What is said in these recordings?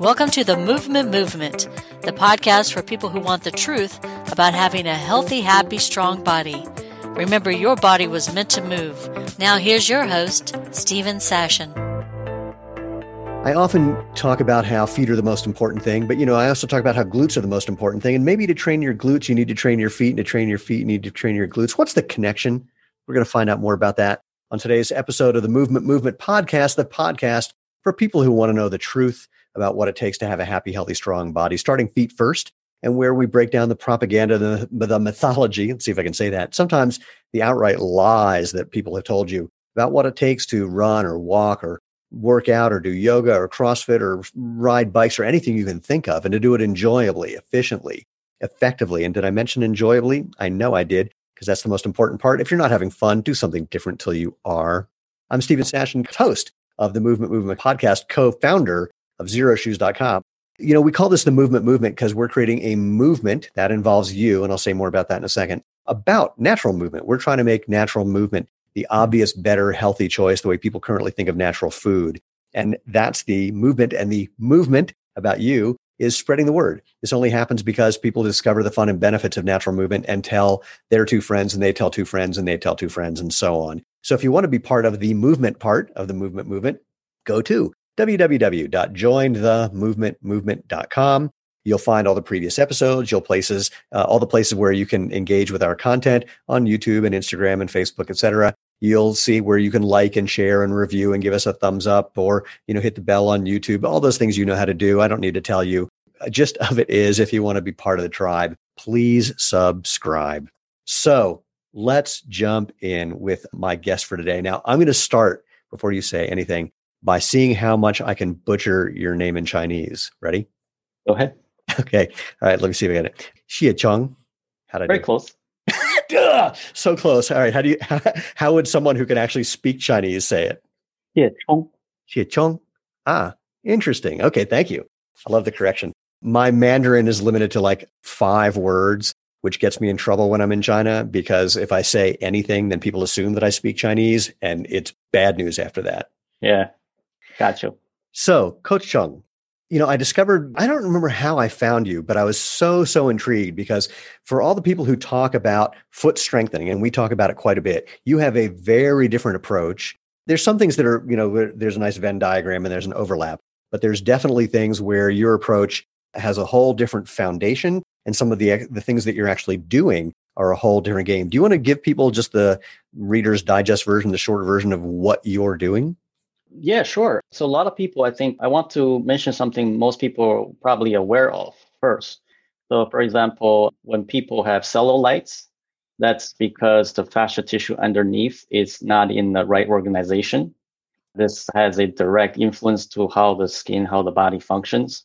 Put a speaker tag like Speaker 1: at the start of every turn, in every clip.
Speaker 1: Welcome to the Movement Movement, the podcast for people who want the truth about having a healthy, happy, strong body. Remember, your body was meant to move. Now, here's your host, Steven Sashen.
Speaker 2: I often talk about how feet are the most important thing, but you know, I also talk about how glutes are the most important thing. And maybe to train your glutes, you need to train your feet, and to train your feet, you need to train your glutes. What's the connection? We're going to find out more about that on today's episode of the Movement Movement podcast, the podcast for people who want to know the truth about what it takes to have a happy, healthy, strong body, starting feet first, and where we break down the propaganda, the, the mythology, let's see if I can say that, sometimes the outright lies that people have told you about what it takes to run or walk or work out or do yoga or CrossFit or ride bikes or anything you can think of, and to do it enjoyably, efficiently, effectively. And did I mention enjoyably? I know I did, because that's the most important part. If you're not having fun, do something different till you are. I'm Steven Sashen, host of the Movement Movement podcast, co founder of xeroshoes.com. You know, we call this the movement movement because we're creating a movement that involves you, and I'll say more about that in a second, about natural movement. We're trying to make natural movement the obvious, better, healthy choice, the way people currently think of natural food. And that's the movement. And the movement about you is spreading the word. This only happens because people discover the fun and benefits of natural movement and tell their two friends, and they tell two friends, and they tell two friends, and so on. So if you want to be part of the movement part of the movement movement, go to www.jointhemovementmovement.com. You'll find all the previous episodes. You'll places uh, all the places where you can engage with our content on YouTube and Instagram and Facebook, etc. You'll see where you can like and share and review and give us a thumbs up or you know hit the bell on YouTube. All those things you know how to do. I don't need to tell you. Uh, just of it is if you want to be part of the tribe, please subscribe. So let's jump in with my guest for today. Now I'm going to start before you say anything by seeing how much I can butcher your name in Chinese. Ready?
Speaker 3: Go ahead.
Speaker 2: Okay. All right. Let me see if I get it. Xie Chong.
Speaker 3: How did I Very do? close.
Speaker 2: Duh, so close. All right. How do you? How, how, would someone who can actually speak Chinese say it?
Speaker 3: Xie Chong.
Speaker 2: Xie Chong. Ah, interesting. Okay. Thank you. I love the correction. My Mandarin is limited to like five words, which gets me in trouble when I'm in China because if I say anything, then people assume that I speak Chinese, and it's bad news after that.
Speaker 3: Yeah. Gotcha.
Speaker 2: So, Coach Chong, you know, I discovered, I don't remember how I found you, but I was so, so intrigued because for all the people who talk about foot strengthening, and we talk about it quite a bit, you have a very different approach. There's some things that are, you know, there's a nice Venn diagram and there's an overlap, but there's definitely things where your approach has a whole different foundation and some of the the things that you're actually doing are a whole different game. Do you want to give people just the reader's digest version, the short version of what you're doing?
Speaker 3: Yeah, sure. So a lot of people, I think I want to mention something most people are probably aware of first. So for example, when people have cellulites, that's because the fascia tissue underneath is not in the right organization. This has a direct influence to how the skin, how the body functions.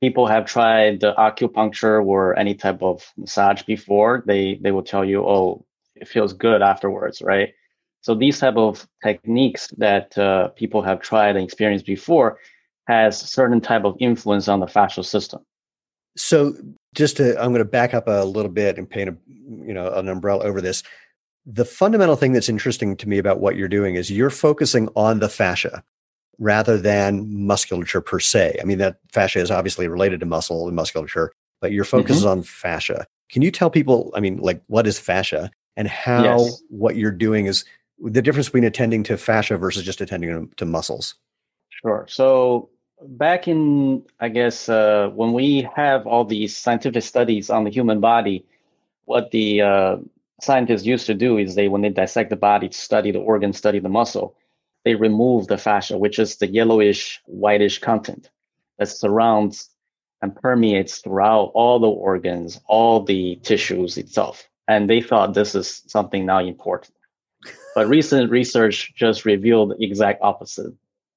Speaker 3: People have tried the acupuncture or any type of massage before. They they will tell you, oh, it feels good afterwards, right? So these type of techniques that uh, people have tried and experienced before has certain type of influence on the fascial system.
Speaker 2: So just to, I'm going to back up a little bit and paint a, you know, an umbrella over this. The fundamental thing that's interesting to me about what you're doing is you're focusing on the fascia rather than musculature per se. I mean, that fascia is obviously related to muscle and musculature, but your focus mm-hmm. is on fascia. Can you tell people, I mean, like what is fascia and how yes. what you're doing is the difference between attending to fascia versus just attending to muscles?
Speaker 3: Sure. So back in, I guess, uh, when we have all these scientific studies on the human body, what the uh, scientists used to do is they, when they dissect the body, study the organ, study the muscle, they remove the fascia, which is the yellowish, whitish content that surrounds and permeates throughout all the organs, all the tissues itself. And they thought this is something now important. But recent research just revealed the exact opposite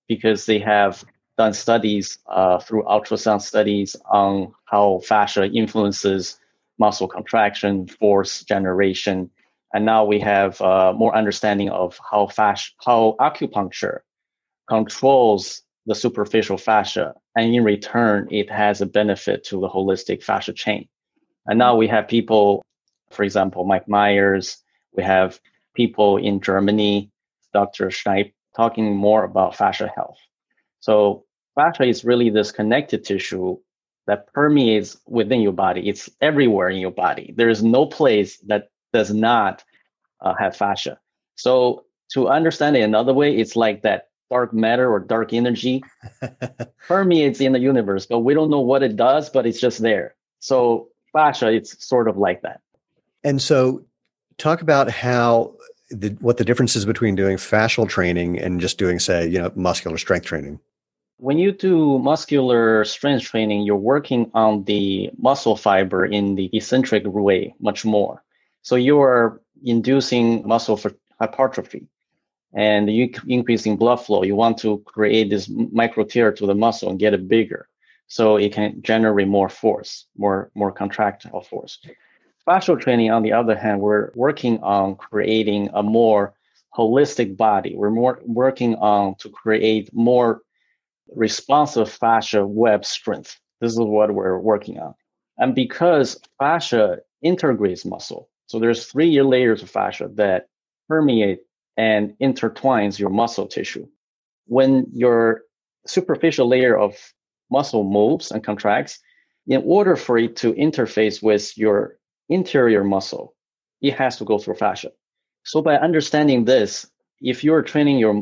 Speaker 3: because they have done studies uh, through ultrasound studies on how fascia influences muscle contraction, force generation, and now we have uh, more understanding of how fascia, how acupuncture controls the superficial fascia, and in return, it has a benefit to the holistic fascia chain. And now we have people, for example, Mike Myers. We have people in Germany, Dr. Schleip, talking more about fascia health. So fascia is really this connective tissue that permeates within your body. It's everywhere in your body. There is no place that does not uh, have fascia. So to understand it another way, it's like that dark matter or dark energy permeates in the universe, but we don't know what it does, but it's just there. So fascia, it's sort of like that.
Speaker 2: And so talk about how the, what the difference is between doing fascial training and just doing, say, you know, muscular strength training.
Speaker 3: When you do muscular strength training, you're working on the muscle fiber in the eccentric way much more. So you are inducing muscle hypertrophy and you increasing blood flow. You want to create this micro tear to the muscle and get it bigger so it can generate more force, more, more contractile force. Fascial training, on the other hand, we're working on creating a more holistic body. We're more working on to create more responsive fascia web strength. This is what we're working on. And because fascia integrates muscle, so there's three layers of fascia that permeate and intertwines your muscle tissue. When your superficial layer of muscle moves and contracts, in order for it to interface with your interior muscle, it has to go through fascia. So by understanding this, if you're training your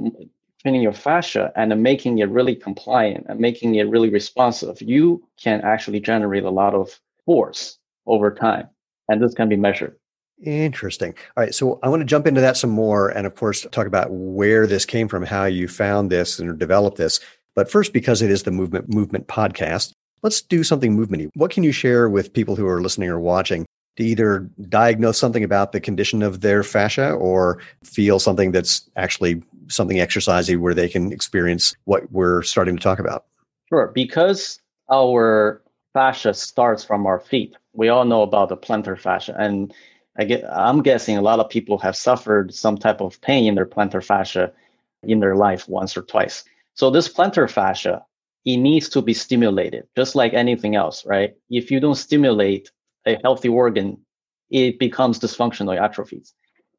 Speaker 3: training your fascia and making it really compliant and making it really responsive, you can actually generate a lot of force over time. And this can be measured.
Speaker 2: Interesting. All right. So I want to jump into that some more and, of course, talk about where this came from, how you found this and developed this. But first, because it is the Movement Movement podcast, let's do something movementy. What can you share with people who are listening or watching to either diagnose something about the condition of their fascia or feel something that's actually something exercisey where they can experience what we're starting to talk about?
Speaker 3: Sure. Because our fascia starts from our feet, we all know about the plantar fascia. And I get, I'm guessing a lot of people have suffered some type of pain in their plantar fascia in their life once or twice. So this plantar fascia, it needs to be stimulated, just like anything else, right? If you don't stimulate a healthy organ, it becomes dysfunctional, atrophies.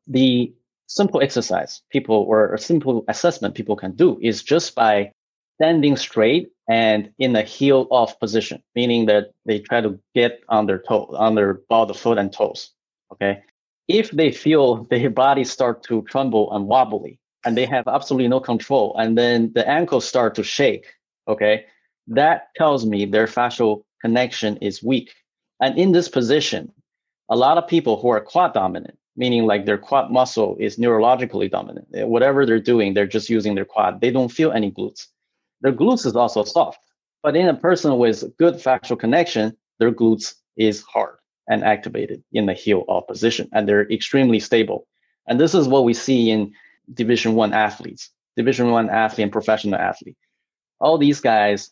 Speaker 3: The simple exercise people or a simple assessment people can do is just by standing straight and in a heel off position, meaning that they try to get on their toe, on their ball, the foot and toes. Okay. If they feel their body start to tremble and wobbly and they have absolutely no control and then the ankles start to shake, okay, that tells me their fascial connection is weak. And in this position, a lot of people who are quad dominant, meaning like their quad muscle is neurologically dominant. Eh, whatever they're doing, they're just using their quad. They don't feel any glutes. Their glutes is also soft. But in a person with good fascial connection, their glutes is hard and activated in the heel off position, and they're extremely stable. And this is what we see in Division One athletes, Division One athlete and professional athlete. All these guys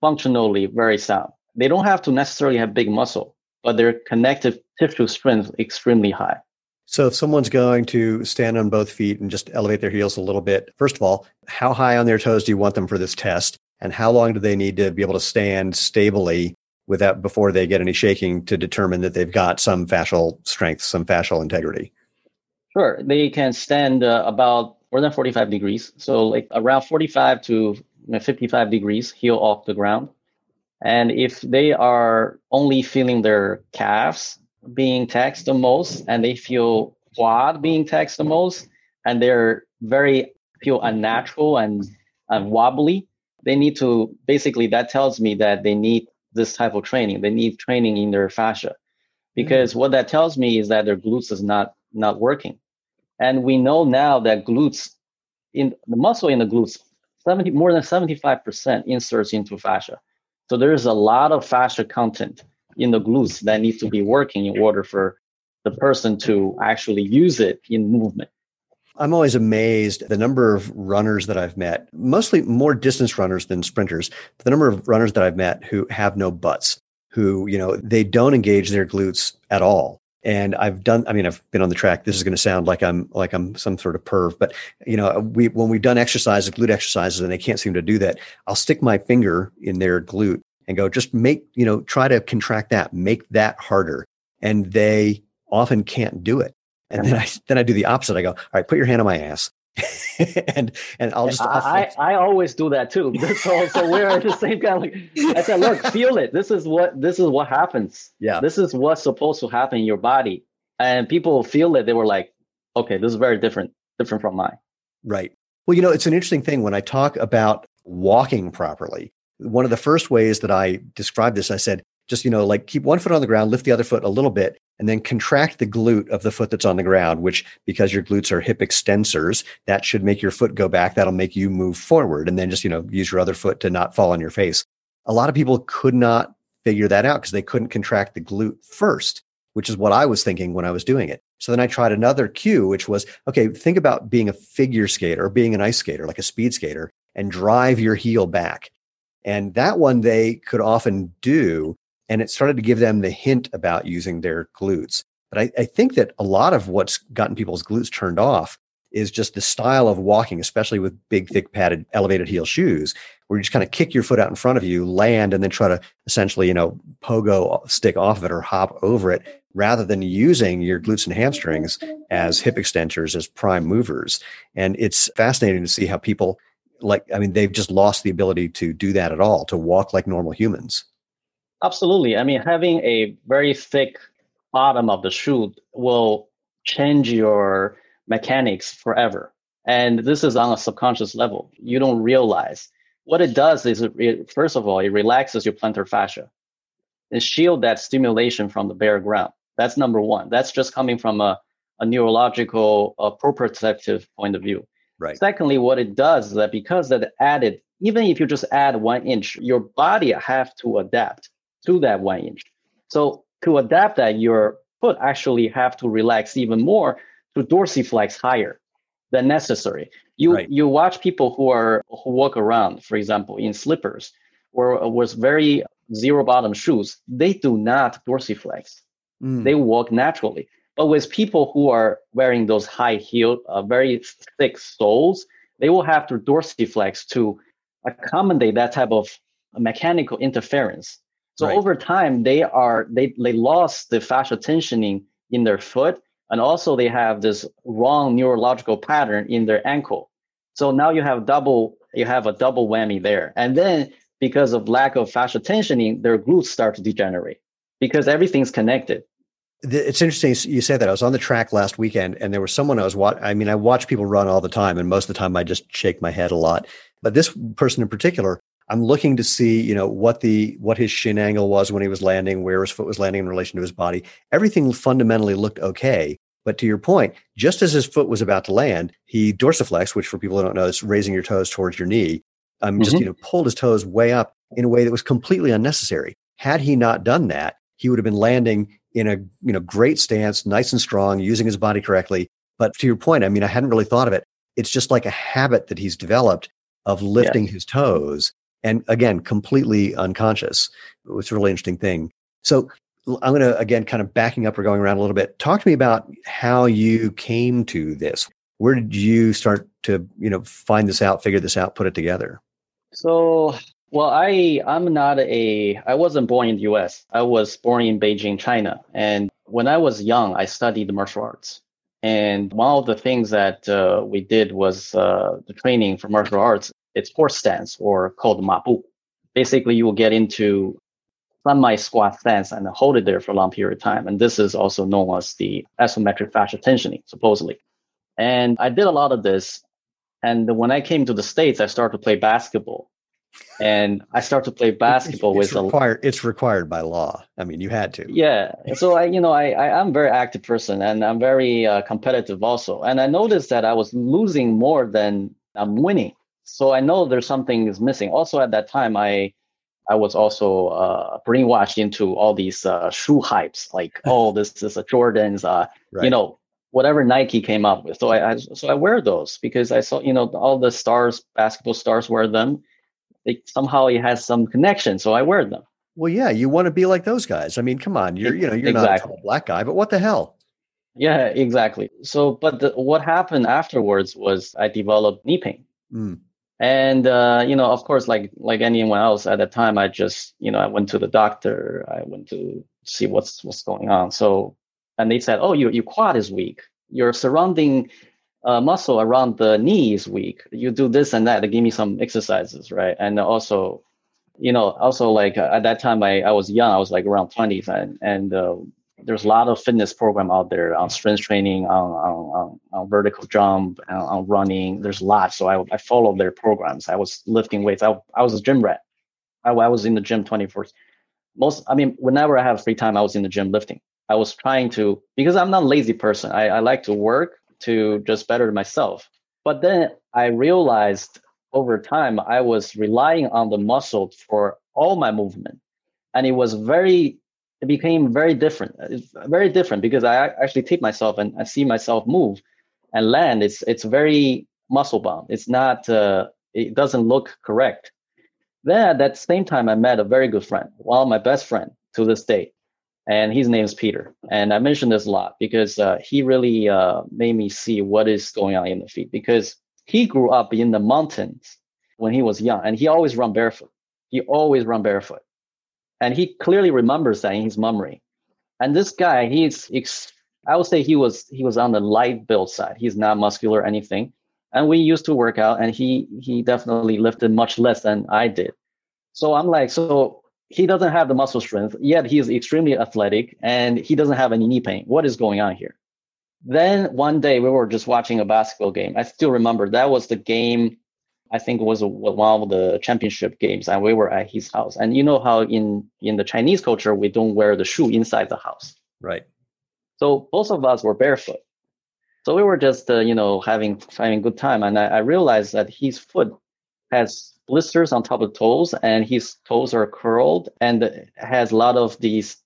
Speaker 3: functionally very sound. They don't have to necessarily have big muscle, but their connective tissue strength is extremely high.
Speaker 2: So if someone's going to stand on both feet and just elevate their heels a little bit, first of all, how high on their toes do you want them for this test? And how long do they need to be able to stand stably without before they get any shaking to determine that they've got some fascial strength, some fascial integrity?
Speaker 3: Sure. They can stand uh, about more than 45 degrees. So like around 45 to 55 degrees, heel off the ground. And if they are only feeling their calves being taxed the most and they feel quad being taxed the most and they're very feel unnatural and, and wobbly, they need to basically that tells me that they need this type of training. They need training in their fascia. Because mm-hmm. what that tells me is that their glutes is not not working. And we know now that glutes in the muscle in the glutes 70 more than 75% inserts into fascia. So there's a lot of fascia content in the glutes that needs to be working in order for the person to actually use it in movement.
Speaker 2: I'm always amazed the number of runners that I've met, mostly more distance runners than sprinters, the number of runners that I've met who have no butts, who, you know, they don't engage their glutes at all and I've done. I mean, I've been on the track. This is going to sound like I'm like I'm some sort of perv, but you know, we when we've done exercises, glute exercises, and they can't seem to do that, I'll stick my finger in their glute and go, just make you know, try to contract that, make that harder, and they often can't do it. And then uh-huh. I then I do the opposite. I go, all right, put your hand on my ass and and I'll just
Speaker 3: I'll I, I always do that too. So so we're the same kind. Of like I said, look, feel it. This is what this is what happens.
Speaker 2: Yeah.
Speaker 3: This is what's supposed to happen in your body, and people feel it. They were like, okay, this is very different, different from mine.
Speaker 2: Right. Well, you know, it's an interesting thing when I talk about walking properly. One of the first ways that I described this, I said, just you know, like keep one foot on the ground, lift the other foot a little bit, and then contract the glute of the foot that's on the ground, which because your glutes are hip extensors, that should make your foot go back. That'll make you move forward. And then just, you know, use your other foot to not fall on your face. A lot of people could not figure that out because they couldn't contract the glute first, which is what I was thinking when I was doing it. So then I tried another cue, which was, okay, think about being a figure skater or being an ice skater, like a speed skater, and drive your heel back. And that one they could often do and it started to give them the hint about using their glutes. But I, I, think that a lot of what's gotten people's glutes turned off is just the style of walking, especially with big, thick, padded, elevated heel shoes, where you just kind of kick your foot out in front of you, land, and then try to essentially, you know, pogo stick off of it or hop over it, rather than using your glutes and hamstrings as hip extensors, as prime movers. And it's fascinating to see how people like, I mean, they've just lost the ability to do that at all, to walk like normal humans.
Speaker 3: Absolutely. I mean, having a very thick bottom of the shoe will change your mechanics forever. And this is on a subconscious level. You don't realize. What it does is, it, first of all, it relaxes your plantar fascia and shield that stimulation from the bare ground. That's number one. That's just coming from a, a neurological, a proprioceptive point of view.
Speaker 2: Right.
Speaker 3: Secondly, what it does is that because that added, even if you just add one inch, your body have to adapt to that one inch. So to adapt that, your foot actually have to relax even more to dorsiflex higher than necessary. You right. you watch people who are who walk around, for example, in slippers or with very zero bottom shoes, they do not dorsiflex. Mm. They walk naturally. But with people who are wearing those high heel, uh, very thick soles, they will have to dorsiflex to accommodate that type of mechanical interference. So right. over time, they are they they lost the fascia tensioning in their foot, and also they have this wrong neurological pattern in their ankle. So now you have double you have a double whammy there, and then because of lack of fascia tensioning, their glutes start to degenerate because everything's connected.
Speaker 2: It's interesting you say that. I was on the track last weekend, and there was someone I was watching. I mean, I watch people run all the time, and most of the time I just shake my head a lot. But this person in particular I'm looking to see, you know, what the what his shin angle was when he was landing, where his foot was landing in relation to his body. Everything fundamentally looked okay. But to your point, just as his foot was about to land, he dorsiflexed, which for people who don't know, is raising your toes towards your knee. Um, mm-hmm. just you know, pulled his toes way up in a way that was completely unnecessary. Had he not done that, he would have been landing in a you know great stance, nice and strong, using his body correctly. But to your point, I mean, I hadn't really thought of it. It's just like a habit that he's developed of lifting yeah. his toes and again, completely unconscious. It's a really interesting thing. So I'm going to, again, kind of backing up or going around a little bit. Talk to me about how you came to this. Where did you start to, you know, find this out, figure this out, put it together?
Speaker 3: So, well, I I'm not a I wasn't born in the U.S. I was born in Beijing, China, and when I was young, I studied martial arts. And one of the things that uh, we did was uh, the training for martial arts it's horse stance or called mabu. Basically, you will get into semi squat stance and hold it there for a long period of time. And this is also known as the isometric fascia tensioning, supposedly. And I did a lot of this. And when I came to the States, I started to play basketball. And I started to play basketball
Speaker 2: it's,
Speaker 3: with
Speaker 2: required. A, it's required by law. I mean, you had to.
Speaker 3: Yeah. So I, you know, I, I am a very active person, and I'm very uh, competitive also. And I noticed that I was losing more than I'm winning. So I know there's something is missing. Also at that time, I I was also uh, brainwashed into all these uh, shoe hypes, like oh, this is a Jordans, uh, right. you know, whatever Nike came up with. So I, I, so I wear those because I saw you know all the stars, basketball stars wear them. It, somehow it has some connection, so I wear them.
Speaker 2: Well, yeah, you want to be like those guys. I mean, come on, you're you know you're exactly. not a black guy, but what the hell?
Speaker 3: Yeah, exactly. So, but the, what happened afterwards was I developed knee pain. Mm and uh, you know of course like like anyone else at that time i just you know i went to the doctor i went to see what's what's going on so and they said oh your, your quad is weak your surrounding uh, muscle around the knee is weak. You do this and that. They give me some exercises, right? And also, you know, also like uh, at that time I, I was young. I was like around 20s, and and uh, there's a lot of fitness program out there on strength training, on on, on, vertical jump, on, on, running. There's lots. So I I followed their programs. I was lifting weights. I I was a gym rat. I, I was in the gym 24. Most I mean, whenever I have free time, I was in the gym lifting. I was trying to because I'm not a lazy person. I, I like to work to just better myself. But then I realized over time I was relying on the muscle for all my movement. And it was very it became very different. It's very different because I actually tape myself and I see myself move and land. It's it's very muscle bound. It's not uh, it doesn't look correct. Then at that same time I met a very good friend, one of my best friend to this day and his name is Peter. And I mention this a lot because uh, he really uh, made me see what is going on in the feet because he grew up in the mountains when he was young and he always run barefoot. He always run barefoot. And he clearly remembers that in his memory. And this guy, he's, I would say he was, he was on the light build side. He's not muscular or anything. And we used to work out and he, he definitely lifted much less than I did. So I'm like, so he doesn't have the muscle strength, yet he is extremely athletic and he doesn't have any knee pain. What is going on here? Then one day we were just watching a basketball game. I still remember that was the game, I think it was one of the championship games, and we were at his house. And you know how in, in the Chinese culture, we don't wear the shoe inside the house.
Speaker 2: Right.
Speaker 3: So both of us were barefoot. So we were just, uh, you know, having having good time. And I, I realized that his foot has blisters on top of toes and his toes are curled and has a lot of these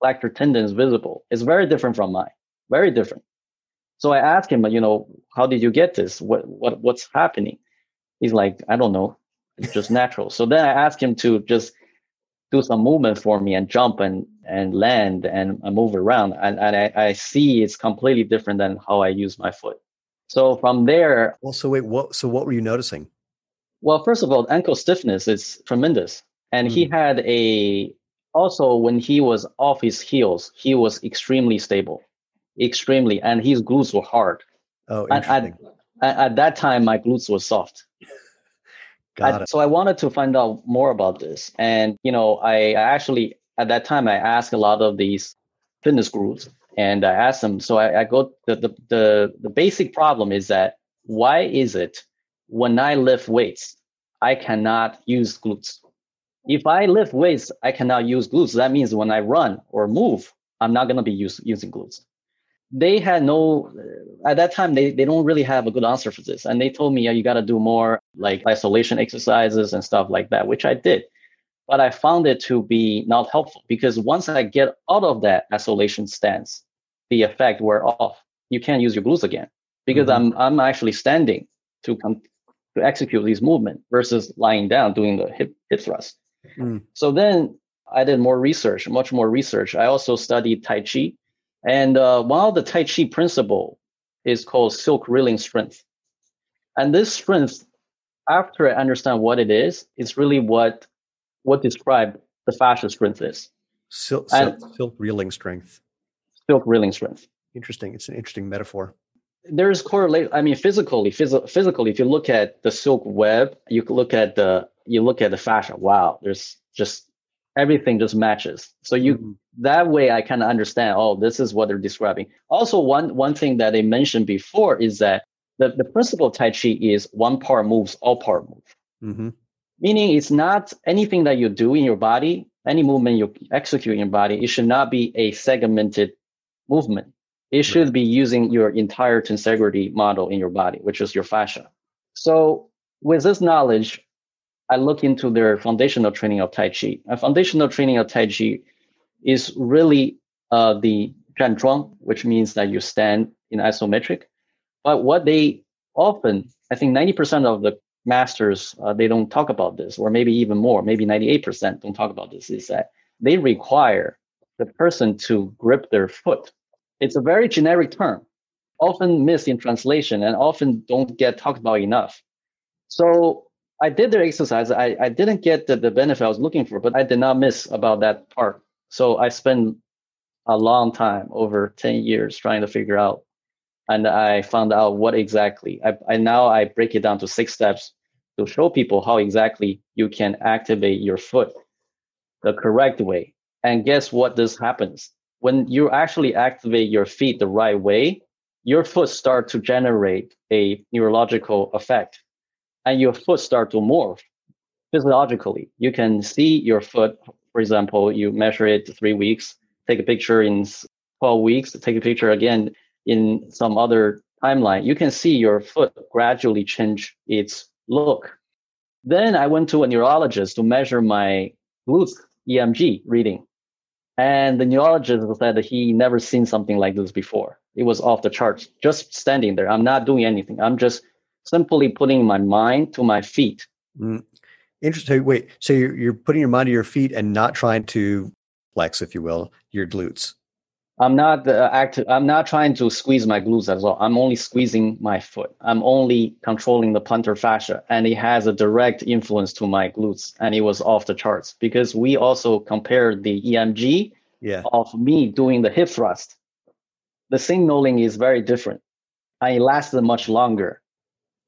Speaker 3: flexor tendons visible. It's very different from mine, very different. So I asked him, you know, how did you get this? What, what, what's happening? He's like, I don't know. It's just natural. So then I asked him to just do some movement for me and jump and, and land and, and move around. And, and I, I see it's completely different than how I use my foot. So from there.
Speaker 2: Well, so wait, what, so what were you noticing?
Speaker 3: Well, first of all, ankle stiffness is tremendous. And mm. he hmm. had a, also when he was off his heels, he was extremely stable, extremely, and his glutes were hard.
Speaker 2: Oh, interesting.
Speaker 3: At, at, that time, my glutes were soft.
Speaker 2: Got
Speaker 3: I,
Speaker 2: it.
Speaker 3: So I wanted to find out more about this. And, you know, I, I actually, at that time, I asked a lot of these fitness groups, and I asked them, so I, I go, the, the, the, the basic problem is that why is it when I lift weights, I cannot use glutes. If I lift weights, I cannot use glutes. That means when I run or move, I'm not going to be use, using glutes. They had no, at that time, they, they don't really have a good answer for this. And they told me, yeah, you got to do more like isolation exercises and stuff like that, which I did. But I found it to be not helpful because once I get out of that isolation stance, the effect wear off. You can't use your glutes again because mm-hmm. I'm, I'm actually standing to come to execute these movement versus lying down doing the hip hip thrust. Mm. So then I did more research, much more research. I also studied Tai Chi, and uh, one of the Tai Chi principle is called silk reeling strength. And this strength, after I understand what it is, is really what what describe the fascia strength is.
Speaker 2: Silk, silk, silk reeling strength.
Speaker 3: Silk reeling strength.
Speaker 2: Interesting. It's an interesting metaphor
Speaker 3: there's correlate. I mean, physically, phys- physically, if you look at the silk web, you look at the you look at the fascia. Wow, there's just everything just matches. So you mm-hmm. That way, I kind of understand. Oh, this is what they're describing. Also, one one thing that they mentioned before is that the the principle of Tai Chi is one part moves, all part move. Mm-hmm. Meaning, it's not anything that you do in your body, any movement you execute in your body. It should not be a segmented movement it should be using your entire tensegrity model in your body, which is your fascia. So with this knowledge, I look into their foundational training of Tai Chi. A foundational training of Tai Chi is really uh, the Zhuang, which means that you stand in isometric. But what they often, I think 90% of the masters, uh, they don't talk about this, or maybe even more, maybe 98% don't talk about this, is that they require the person to grip their foot it's a very generic term, often missed in translation and often don't get talked about enough. So I did the exercise. I, I didn't get the, the benefit I was looking for, but I did not miss about that part. So I spent a long time, over 10 years, trying to figure out and I found out what exactly. I, I now I break it down to six steps to show people how exactly you can activate your foot the correct way. And guess what? This happens when you actually activate your feet the right way. Your foot start to generate a neurological effect, and your foot start to morph physiologically. You can see your foot. For example, you measure it three weeks, take a picture in 12 weeks, take a picture again in some other timeline, you can see your foot gradually change its look. Then I went to a neurologist to measure my glute EMG reading. And the neurologist said that he never seen something like this before. It was off the charts, just standing there. I'm not doing anything. I'm just simply putting my mind to my feet. Mm.
Speaker 2: Interesting. Wait, so you're, you're putting your mind to your feet and not trying to flex, if you will, your glutes.
Speaker 3: I'm not uh, active. I'm not trying to squeeze my glutes as well. I'm only squeezing my foot. I'm only controlling the plantar fascia, and it has a direct influence to my glutes. And it was off the charts because we also compared the EMG
Speaker 2: yeah.
Speaker 3: of me doing the hip thrust. The signaling is very different, and it lasted much longer.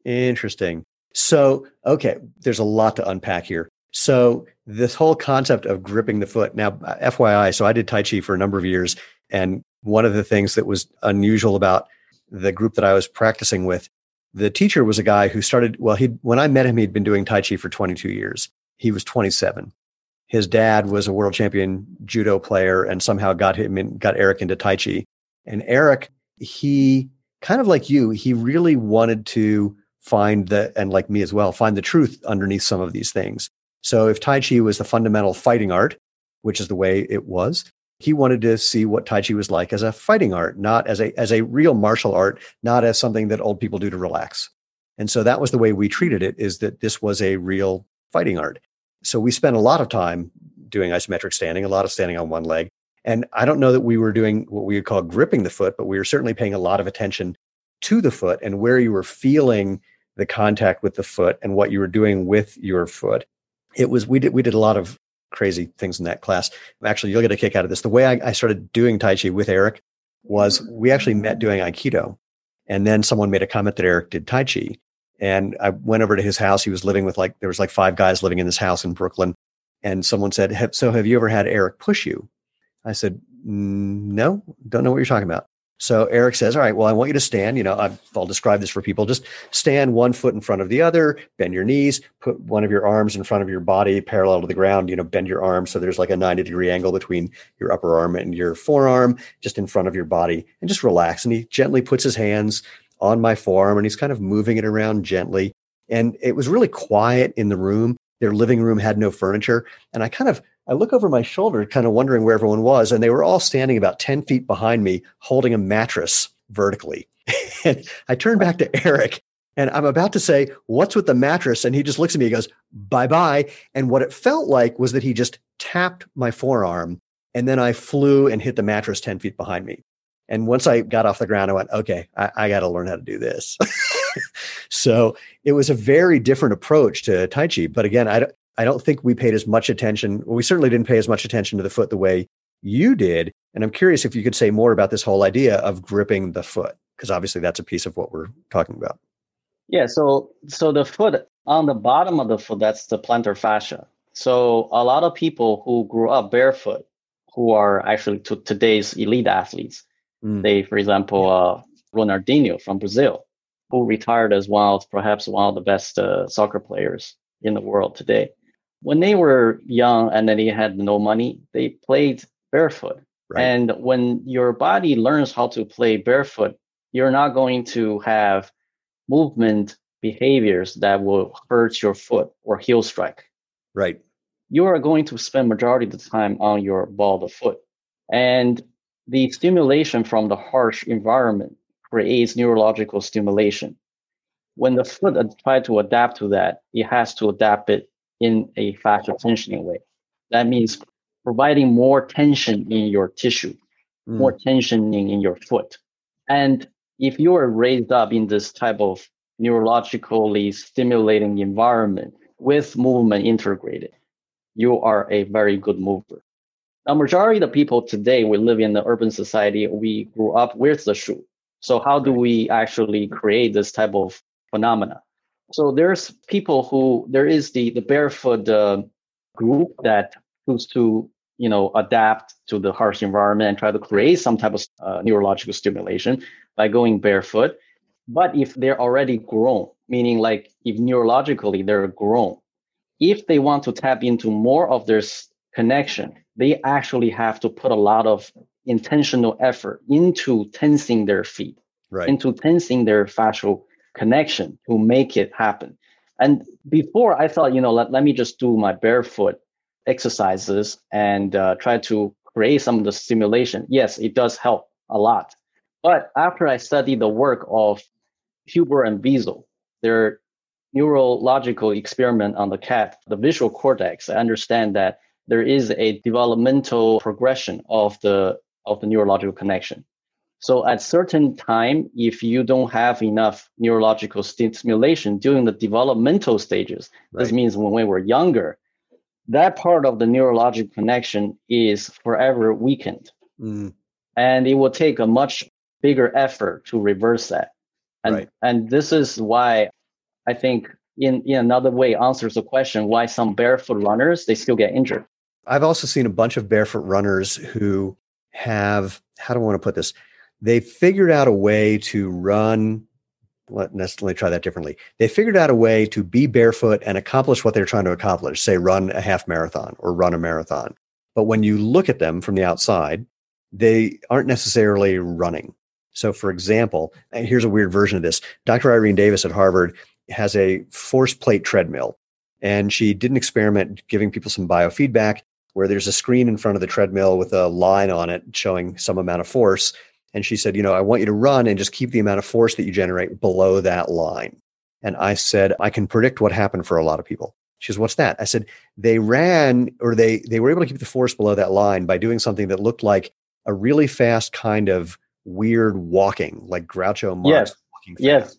Speaker 2: Interesting. So, okay, there's a lot to unpack here. So, this whole concept of gripping the foot. Now, FYI, so I did Tai Chi for a number of years and one of the things that was unusual about the group that I was practicing with, the teacher was a guy who started, well, he when I met him, he'd been doing Tai Chi for 22 years. He was 27. His dad was a world champion judo player and somehow got him in, got Eric into Tai Chi. And Eric, he kind of like you, he really wanted to find the, and like me as well, find the truth underneath some of these things. So if Tai Chi was the fundamental fighting art, which is the way it was, he wanted to see what Tai Chi was like as a fighting art, not as a as a real martial art, not as something that old people do to relax. And so that was the way we treated it is that this was a real fighting art. So we spent a lot of time doing isometric standing, a lot of standing on one leg. And I don't know that we were doing what we would call gripping the foot, but we were certainly paying a lot of attention to the foot and where you were feeling the contact with the foot and what you were doing with your foot. It was we did we did a lot of crazy things in that class. Actually, you'll get a kick out of this. The way I, I started doing Tai Chi with Eric was mm-hmm. we actually met doing Aikido. And then someone made a comment that Eric did Tai Chi. And I went over to his house. He was living with like, there was like five guys living in this house in Brooklyn. And someone said, So have you ever had Eric push you? I said, No, don't know what you're talking about. So Eric says, All right, well, I want you to stand. You know, I'll describe this for people. Just stand one foot in front of the other, bend your knees, put one of your arms in front of your body parallel to the ground, you know, bend your arm. So there's like a 90 degree angle between your upper arm and your forearm, just in front of your body, and just relax. And he gently puts his hands on my forearm and he's kind of moving it around gently. And it was really quiet in the room. Their living room had no furniture. And I kind of I look over my shoulder, kind of wondering where everyone was, and they were all standing about 10 feet behind me, holding a mattress vertically. and I turn back to Eric and I'm about to say, What's with the mattress? And he just looks at me, he goes, Bye bye. And what it felt like was that he just tapped my forearm, and then I flew and hit the mattress 10 feet behind me. And once I got off the ground, I went, Okay, I, I got to learn how to do this. so it was a very different approach to Tai Chi. But again, I, I don't think we paid as much attention. We certainly didn't pay as much attention to the foot the way you did. And I'm curious if you could say more about this whole idea of gripping the foot, because obviously that's a piece of what we're talking about.
Speaker 3: Yeah. So, so the foot on the bottom of the foot, that's the plantar fascia. So a lot of people who grew up barefoot, who are actually to today's elite athletes, mm. they, for example, uh, Ronaldinho from Brazil, who retired as one of perhaps one of the best uh, soccer players in the world today when they were young and then they had no money, they played barefoot. Right. And when your body learns how to play barefoot, you're not going to have movement behaviors that will hurt your foot or heel strike.
Speaker 2: Right.
Speaker 3: You are going to spend majority of the time on your ball of foot. And the stimulation from the harsh environment creates neurological stimulation. When the foot tries to adapt to that, it has to adapt it in a fascia tensioning way. That means providing more tension in your tissue, mm. more tensioning in your foot. And if you are raised up in this type of neurologically stimulating environment with movement integrated, you are a very good mover. Now, majority of the people today, we live in the urban society, we grew up with the shoe. So how do we actually create this type of phenomena? So there's people who there is the the barefoot uh, group that who's to you know adapt to the harsh environment and try to create some type of uh, neurological stimulation by going barefoot. But if they're already grown, meaning like if neurologically they're grown, if they want to tap into more of their connection, they actually have to put a lot of intentional effort into tensing their feet,
Speaker 2: right.
Speaker 3: into tensing their fascial connection to make it happen. And before I thought, you know, let, let me just do my barefoot exercises and uh, try to create some of the stimulation. Yes, it does help a lot. But after I studied the work of Hubel and Wiesel, their neurological experiment on the cat, the visual cortex, I understand that there is a developmental progression of the of the neurological connection. So at certain time, if you don't have enough neurological stimulation during the developmental stages, right. this means when we were younger, that part of the neurological connection is forever weakened. Mm. And it will take a much bigger effort to reverse that. And right. and this is why I think in, in another way answers the question why some barefoot runners they still get injured.
Speaker 2: I've also seen a bunch of barefoot runners who have how do I want to put this? They figured out a way to run. Let necessarily try that differently. They figured out a way to be barefoot and accomplish what they're trying to accomplish. Say, run a half marathon or run a marathon. But when you look at them from the outside, they aren't necessarily running. So, for example, and here's a weird version of this. Dr. Irene Davis at Harvard has a force plate treadmill, and she did an experiment giving people some biofeedback where there's a screen in front of the treadmill with a line on it showing some amount of force. And she said, You know, I want you to run and just keep the amount of force that you generate below that line. And I said, I can predict what happened for a lot of people. She says, What's that? I said, They ran or they they were able to keep the force below that line by doing something that looked like a really fast kind of weird walking, like Groucho Marx.
Speaker 3: Yes. Yes.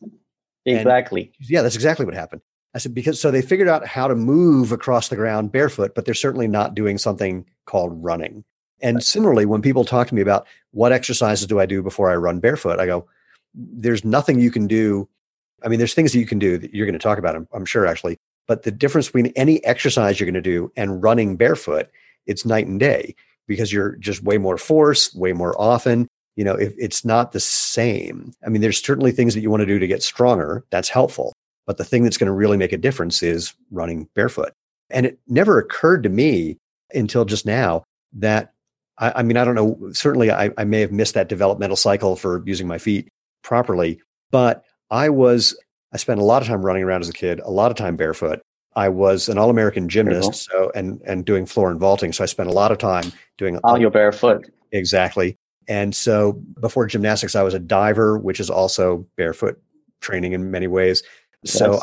Speaker 3: Exactly.
Speaker 2: And, yeah, that's exactly what happened. I said, because so they figured out how to move across the ground barefoot, but they're certainly not doing something called running. And similarly, when people talk to me about what exercises do I do before I run barefoot, I go, there's nothing you can do. I mean, there's things that you can do that you're going to talk about, I'm, I'm sure actually, but the difference between any exercise you're going to do and running barefoot, it's night and day because you're just way more force, way more often. You know, if it's not the same. I mean, there's certainly things that you want to do to get stronger. That's helpful. But the thing that's going to really make a difference is running barefoot. And it never occurred to me until just now that I, I mean, I don't know, certainly I, I may have missed that developmental cycle for using my feet properly, but I was, I spent a lot of time running around as a kid, a lot of time barefoot. I was an all American gymnast, so and and doing floor and vaulting. So I spent a lot of time doing
Speaker 3: all your barefoot.
Speaker 2: Exactly. And so before gymnastics, I was a diver, which is also barefoot training in many ways. So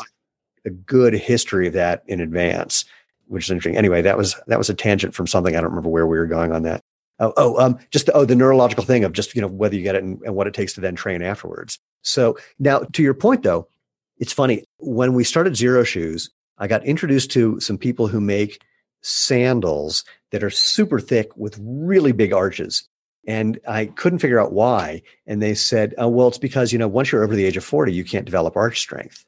Speaker 2: a good history of that in advance, which is interesting. Anyway, that was that was a tangent from something I don't remember where we were going on that. Oh, oh, um, just oh, the neurological thing of just you know whether you get it and, and what it takes to then train afterwards. So now to your point though, it's funny when we started Xero Shoes, I got introduced to some people who make sandals that are super thick with really big arches. And I couldn't figure out why. And they said, oh, well, it's because, you know, once you're over the age of 40, you can't develop arch strength.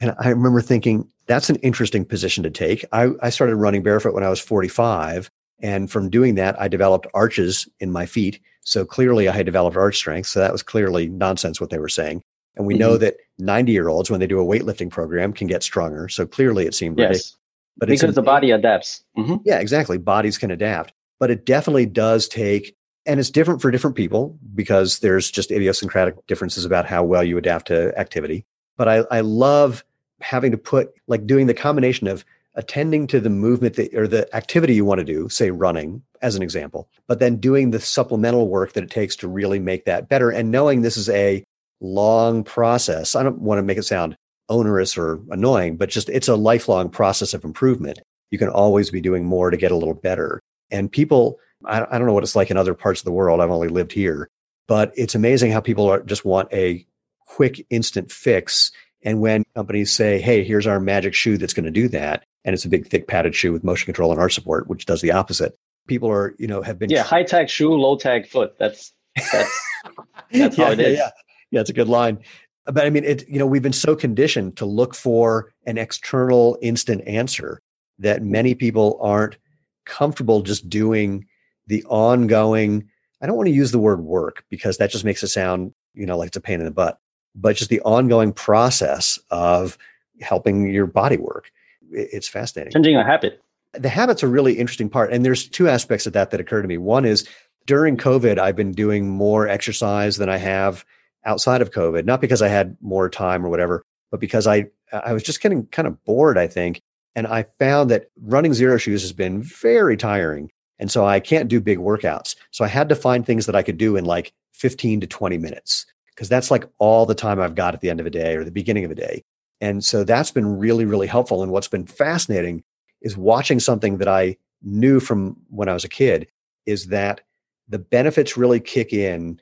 Speaker 2: And I remember thinking, that's an interesting position to take. I, I started running barefoot when I was 45. And from doing that, I developed arches in my feet. So clearly I had developed arch strength. So that was clearly nonsense what they were saying. And we mm-hmm. know that 90 year olds, when they do a weightlifting program, can get stronger. So clearly it seemed
Speaker 3: yes. Ridiculous. But because the body adapts.
Speaker 2: Mm-hmm. Yeah, exactly. Bodies can adapt. But it definitely does take, and it's different for different people because there's just idiosyncratic differences about how well you adapt to activity. But I, I love having to put like doing the combination of attending to the movement that, or the activity you want to do, say running as an example, but then doing the supplemental work that it takes to really make that better and knowing this is a long process. I don't want to make it sound onerous or annoying, but just it's a lifelong process of improvement. You can always be doing more to get a little better. And people, I, I don't know what it's like in other parts of the world. I've only lived here, but it's amazing how people are, just want a quick instant fix and when companies say, hey, here's our magic shoe that's going to do that, and it's a big, thick padded shoe with motion control and arch support, which does the opposite, people are, you know, have been.
Speaker 3: Yeah, high tech shoe, low tech foot. That's, that's, that's yeah, how it is. Yeah.
Speaker 2: yeah, it's a good line. But I mean, it, you know, we've been so conditioned to look for an external instant answer that many people aren't comfortable just doing the ongoing. I don't want to use the word work because that just makes it sound, you know, like it's a pain in the butt, but just the ongoing process of helping your body work. It's fascinating.
Speaker 3: Changing a habit.
Speaker 2: The habit's a really interesting part. And there's two aspects of that that occur to me. One is during COVID, I've been doing more exercise than I have outside of COVID, not because I had more time or whatever, but because I I was just getting kind of bored, I think. And I found that running Xero Shoes has been very tiring. And so I can't do big workouts. So I had to find things that I could do in like 15 to 20 minutes because that's like all the time I've got at the end of a day or the beginning of a day. And so that's been really, really helpful. And what's been fascinating is watching something that I knew from when I was a kid is that the benefits really kick in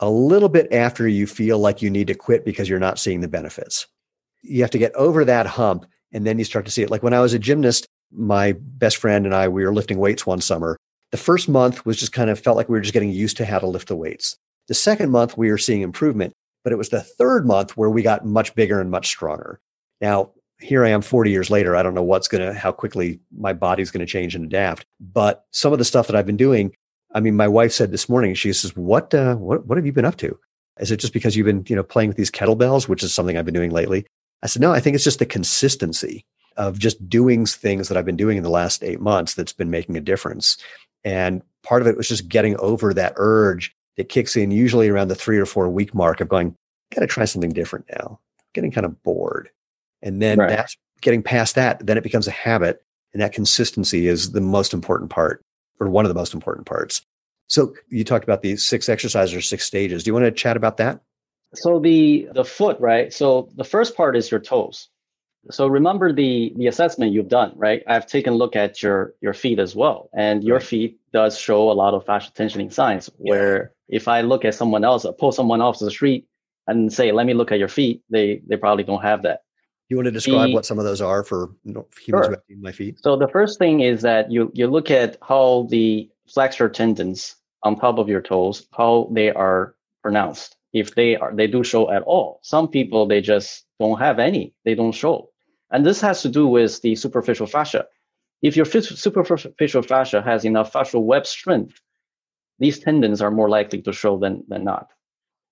Speaker 2: a little bit after you feel like you need to quit because you're not seeing the benefits. You have to get over that hump and then you start to see it. Like when I was a gymnast, my best friend and I, we were lifting weights one summer. The first month was just kind of felt like we were just getting used to how to lift the weights. The second month, we were seeing improvement, but it was the third month where we got much bigger and much stronger. Now, here I am 40 years later. I don't know what's going to, how quickly my body's going to change and adapt. But some of the stuff that I've been doing, I mean, my wife said this morning, she says, what, uh, what, what have you been up to? Is it just because you've been, you know, playing with these kettlebells, which is something I've been doing lately? I said, no, I think it's just the consistency of just doing things that I've been doing in the last eight months that's been making a difference. And part of it was just getting over that urge that kicks in usually around the three or four week mark of going, got to try something different now, getting kind of bored. And then right. that's getting past that, then it becomes a habit. And that consistency is the most important part, or one of the most important parts. So you talked about the six exercises or six stages. Do you want to chat about that?
Speaker 3: So the the foot, right? So the first part is your toes. So remember the the assessment you've done, right? I've taken a look at your your feet as well, and your feet does show a lot of fascial tensioning signs. Where if I look at someone else, uh, pull someone off the street and say, "Let me look at your feet," they they probably don't have that.
Speaker 2: You want to describe the, what some of those are for humans sure. who have seen my feet?
Speaker 3: So the first thing is that you you look at how the flexor tendons on top of your toes, how they are pronounced. If they are they do show at all. Some people they just don't have any. They don't show. And this has to do with the superficial fascia. If your superficial fascia has enough fascial web strength, these tendons are more likely to show than, than not.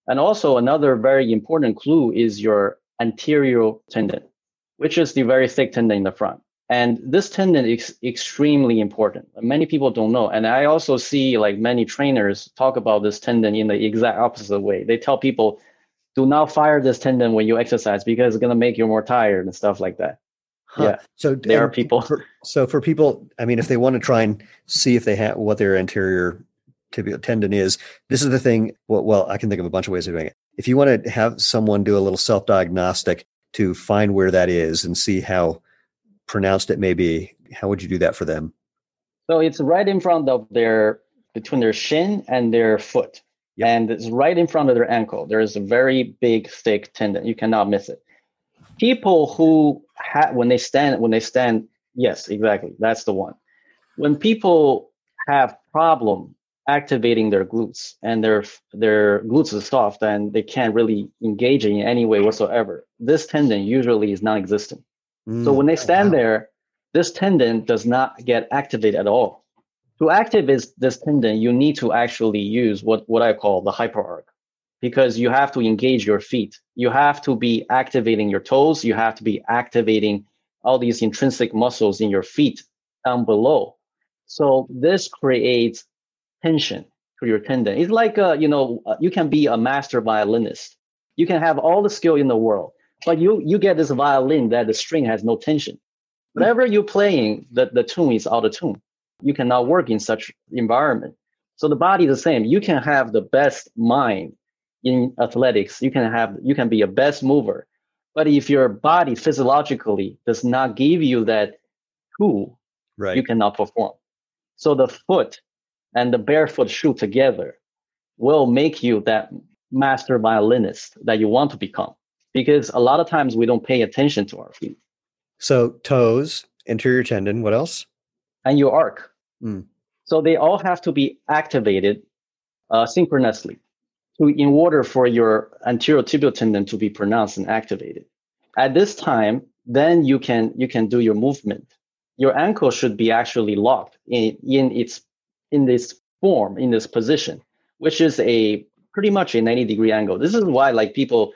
Speaker 3: And also another very important clue is your anterior tendon which is the very thick tendon in the front. And this tendon is extremely important. Many people don't know. And I also see like many trainers talk about this tendon in the exact opposite way. They tell people, do not fire this tendon when you exercise because it's going to make you more tired and stuff like that. Huh. Yeah.
Speaker 2: So
Speaker 3: there are people.
Speaker 2: For, so for people, I mean, if they want to try and see if they have what their anterior tibial tendon is, this is the thing. Well, well, I can think of a bunch of ways of doing it. If you want to have someone do a little self diagnostic, to find where that is and see how pronounced it may be, how would you do that for them?
Speaker 3: So it's right in front of their between their shin and their foot. Yep. And it's right in front of their ankle. There is a very big, thick tendon. You cannot miss it. People who have when they stand, when they stand, yes, exactly. That's the one. When people have problem activating their glutes and their their glutes are soft and they can't really engage in any way whatsoever. This tendon usually is non-existent. Mm, so when they stand wow. there, this tendon does not get activated at all. To activate this tendon, you need to actually use what, what I call the hyperarch because you have to engage your feet. You have to be activating your toes. You have to be activating all these intrinsic muscles in your feet down below. So this creates tension to your tendon. It's like, uh, you know, uh, you can be a master violinist. You can have all the skill in the world, but you you get this violin that the string has no tension. Whatever you're playing, the, the tune is out of tune. You cannot work in such environment. So the body is the same. You can have the best mind in athletics. You can have you can be a best mover. But if your body physiologically does not give you that tool, right. you cannot perform. So the foot and the barefoot shoe together will make you that master violinist that you want to become. Because a lot of times we don't pay attention to our feet.
Speaker 2: So toes, anterior tendon, what else?
Speaker 3: And your arc. Mm. So they all have to be activated uh, synchronously. to, in order for your anterior tibial tendon to be pronounced and activated. At this time, then you can you can do your movement. Your ankle should be actually locked in, in its in this form, in this position, which is a pretty much a 90 degree angle. This is why like people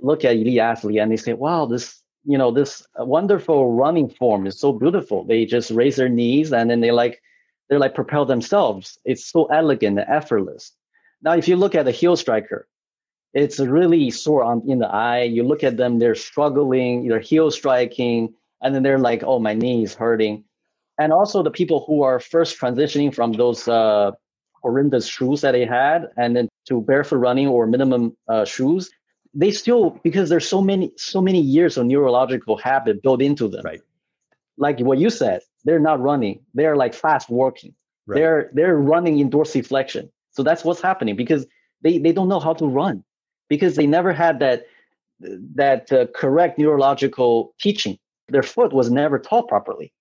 Speaker 3: look at elite athlete and they say, wow, this, you know, this wonderful running form is so beautiful. They just raise their knees and then they like, they're like propel themselves. It's so elegant and effortless. Now, if you look at a heel striker, it's really sore on in the eye. You look at them, they're struggling, they're heel striking, and then they're like, oh, my knee is hurting. And also the people who are first transitioning from those uh, horrendous shoes that they had and then to barefoot running or minimum uh, shoes, they still because there's so many so many years of neurological habit built into them.
Speaker 2: Right.
Speaker 3: Like what you said, they're not running. They're like fast working. Right. They're they're running in dorsiflexion. So that's what's happening because they they don't know how to run because they never had that that uh, correct neurological teaching. Their foot was never taught properly.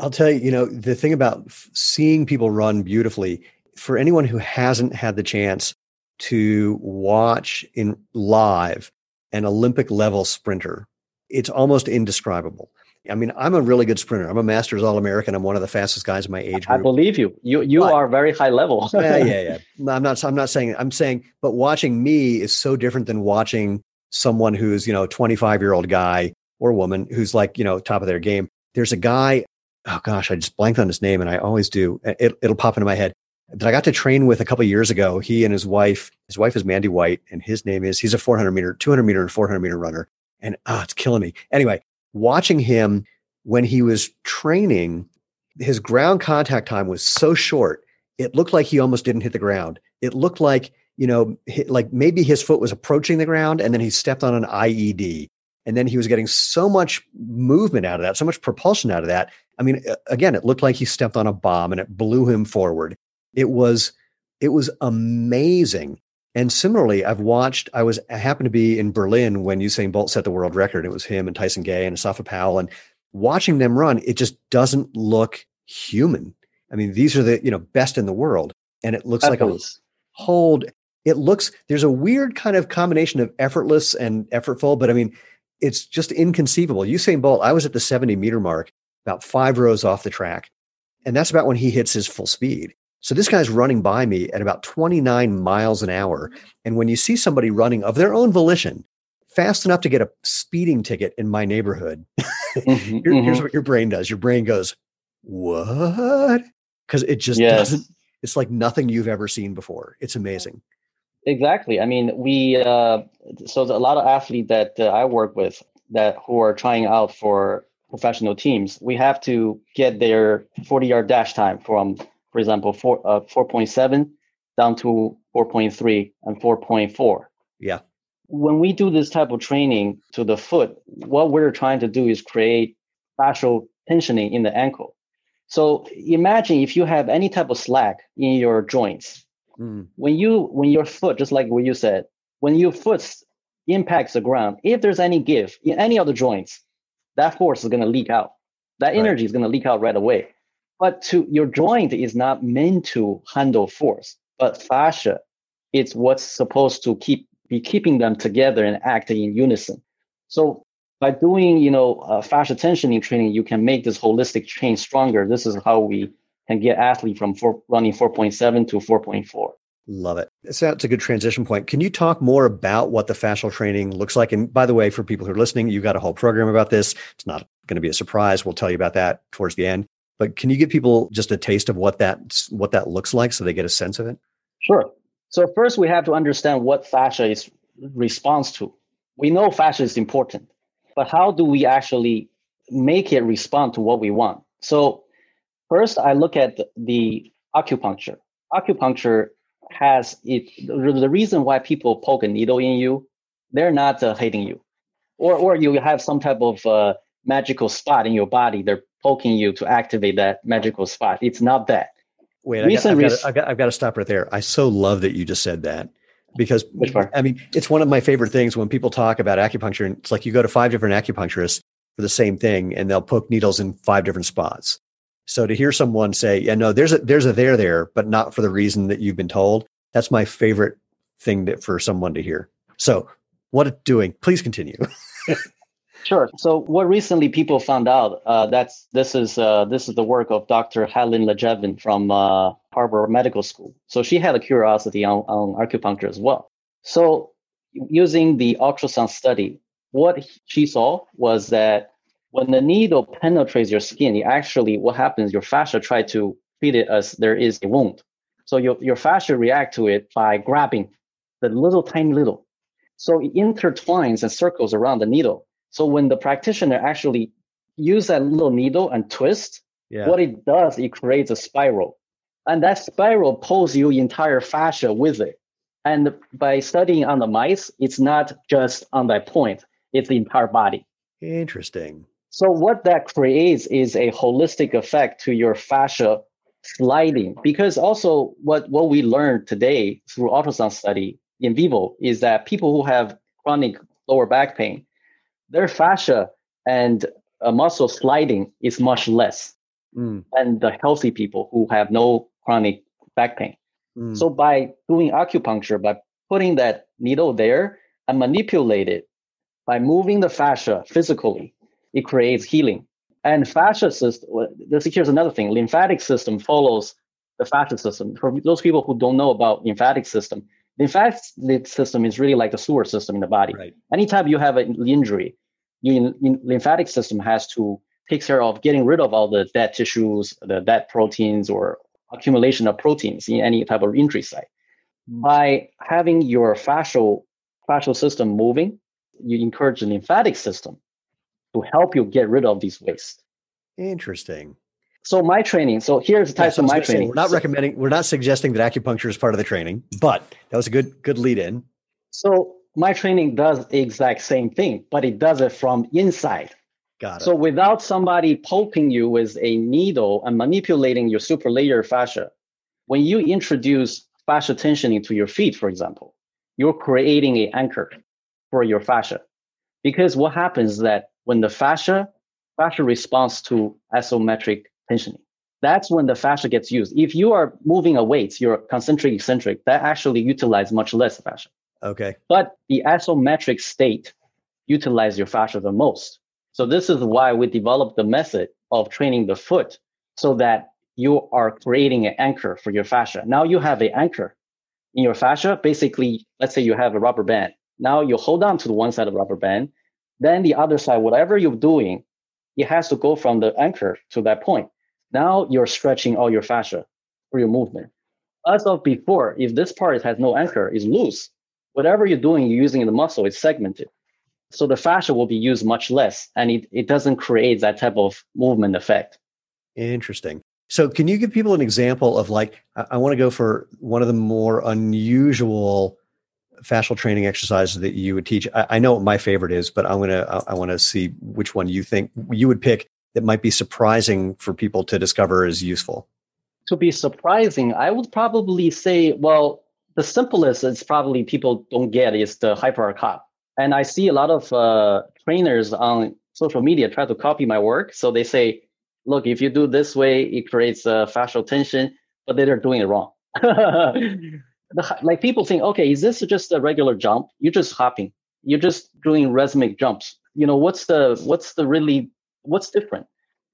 Speaker 2: I'll tell you, you know, the thing about seeing people run beautifully for anyone who hasn't had the chance to watch in live an Olympic level sprinter, it's almost indescribable. I mean, I'm a really good sprinter. I'm a Masters All American. I'm one of the fastest guys in my age group. I
Speaker 3: believe you. You you but, are very high level.
Speaker 2: yeah, yeah, yeah. I'm not. I'm not saying. I'm saying. But watching me is so different than watching someone who's you know 25 year old guy or woman who's like you know top of their game. There's a guy. Oh gosh, I just blanked on his name, and I always do. It, it'll pop into my head that I got to train with a couple years ago. He and his wife, his wife is Mandy White, and his name is he's a 400 meter, 200 meter, and 400 meter runner. And oh, it's killing me. Anyway, watching him when he was training, his ground contact time was so short. It looked like he almost didn't hit the ground. It looked like you know, like maybe his foot was approaching the ground, and then he stepped on an IED. And then he was getting so much movement out of that, so much propulsion out of that. I mean, again, it looked like he stepped on a bomb and it blew him forward. It was it was amazing. And similarly, I've watched. I was I happened to be in Berlin when Usain Bolt set the world record. It was him and Tyson Gay and Asafa Powell, and watching them run, it just doesn't look human. I mean, these are the you know best in the world, and it looks like a hold. It looks there's a weird kind of combination of effortless and effortful, but I mean, it's just inconceivable. Usain Bolt. I was at the 70 meter mark, about five rows off the track, and that's about when he hits his full speed. So this guy's running by me at about 29 miles an hour. And when you see somebody running of their own volition, fast enough to get a speeding ticket in my neighborhood, mm-hmm, Here, mm-hmm. here's what your brain does. Your brain goes, what? Because it just yes. doesn't, it's like nothing you've ever seen before. It's amazing.
Speaker 3: Exactly. I mean, we, uh, so a lot of athletes that uh, I work with that who are trying out for professional teams, we have to get their 40 yard dash time from for example, four, uh, 4.7 down to 4.3 and 4.4.
Speaker 2: Yeah.
Speaker 3: When we do this type of training to the foot, what we're trying to do is create fascial tensioning in the ankle. So imagine if you have any type of slack in your joints. Mm. When you when your foot, just like what you said, when your foot impacts the ground, if there's any give in any of the joints, that force is going to leak out. That right. energy is going to leak out right away. But to your joint is not meant to handle force, but fascia it's what's supposed to keep be keeping them together and act in unison. So by doing you know uh, fascia tensioning training, you can make this holistic chain stronger. This is how we can get athlete from four, running 4.7 to 4.4.
Speaker 2: Love it. So that's a good transition point. Can you talk more about what the fascial training looks like? And by the way, for people who are listening, you've got a whole program about this. It's not going to be a surprise. We'll tell you about that towards the end. But can you give people just a taste of what that what that looks like so they get a sense of it?
Speaker 3: Sure. So first we have to understand what fascia is response to. We know fascia is important, but how do we actually make it respond to what we want? So first I look at the acupuncture. Acupuncture has it the reason why people poke a needle in you, they're not uh, hating you. Or or you have some type of uh, magical spot in your body. They're poking you to activate that magical spot. It's not that.
Speaker 2: Wait, Recent, I got, I've, got, I've, got, to stop right there. I so love that you just said that because I mean, it's one of my favorite things when people talk about acupuncture. And it's like you go to five different acupuncturists for the same thing and they'll poke needles in five different spots. So to hear someone say, yeah, no, there's a, there's a there there, but not for the reason that you've been told. That's my favorite thing that, for someone to hear. So, what doing? Please continue.
Speaker 3: Sure. So what recently people found out uh, that's this is uh, this is the work of Dr. Helen Langevin from uh, Harvard Medical School. So she had a curiosity on, on acupuncture as well. So using the ultrasound study, what she saw was that when the needle penetrates your skin, it actually what happens? Your fascia try to treat it as there is a wound. So your your fascia react to it by grabbing the little tiny little. So it intertwines and circles around the needle so when the practitioner actually use that little needle and twist, yeah. what it does, it creates a spiral. And that spiral pulls your entire fascia with it. And by studying on the mice, it's not just on that point, it's the entire body.
Speaker 2: Interesting.
Speaker 3: So what that creates is a holistic effect to your fascia sliding. Because also what, what we learned today through ultrasound study in vivo is that people who have chronic lower back pain, their fascia and uh, muscle sliding is much less mm. than the healthy people who have no chronic back pain. Mm. So by doing acupuncture, by putting that needle there and manipulate it, by moving the fascia physically, it creates healing. And fascia system, this here's another thing, lymphatic system follows the fascia system. For those people who don't know about lymphatic system, lymphatic system is really like the sewer system in the body. Right. Anytime you have an injury, your lymphatic system has to take care of getting rid of all the dead tissues, the dead proteins, or accumulation of proteins in any type of injury site. Hmm. By having your fascial fascial system moving, you encourage the lymphatic system to help you get rid of these waste.
Speaker 2: Interesting.
Speaker 3: So my training. So here's the types yeah, so of my training.
Speaker 2: we're not recommending. We're not suggesting that acupuncture is part of the training, but that was a good good lead in.
Speaker 3: So my training does the exact same thing, but it does it from inside.
Speaker 2: Got it.
Speaker 3: So without somebody poking you with a needle and manipulating your supralayer fascia, when you introduce fascia tension into your feet, for example, you're creating an anchor for your fascia. Because what happens is that when the fascia fascia responds to isometric tensioning. That's when the fascia gets used. If you are moving a weight, you're concentric eccentric, that actually utilize much less fascia.
Speaker 2: Okay.
Speaker 3: But the isometric state utilize your fascia the most. So this is why we developed the method of training the foot so that you are creating an anchor for your fascia. Now you have an anchor in your fascia. Basically, let's say you have a rubber band. Now you hold on to the one side of the rubber band. Then the other side, whatever you're doing, it has to go from the anchor to that point. Now you're stretching all your fascia for your movement. As of before, if this part has no anchor, is loose, whatever you're doing, you're using the muscle, it's segmented. So the fascia will be used much less and it, it doesn't create that type of movement effect.
Speaker 2: Interesting. So can you give people an example of like, I, I want to go for one of the more unusual fascial training exercises that you would teach. I, I know what my favorite is, but I'm to, I, I want to see which one you think you would pick that might be surprising for people to discover as useful?
Speaker 3: To be surprising, I would probably say, well, the simplest is probably people don't get is the hyperarch hop. And I see a lot of uh, trainers on social media try to copy my work. So they say, look, if you do this way, it creates a fascial tension, but they're doing it wrong. like people think, okay, is this just a regular jump? You're just hopping. You're just doing rhythmic jumps. You know, what's the what's the really what's different?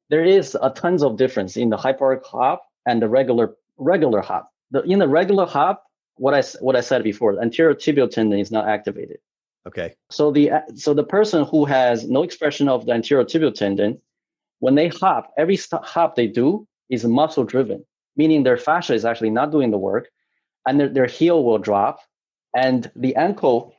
Speaker 3: There is a tons of difference in the hyperarch hop and the regular regular hop. The, in the regular hop, what I what I said before, the anterior tibial tendon is not activated.
Speaker 2: Okay.
Speaker 3: So the so the person who has no expression of the anterior tibial tendon, when they hop, every hop they do is muscle driven, meaning their fascia is actually not doing the work, and their, their heel will drop, and the ankle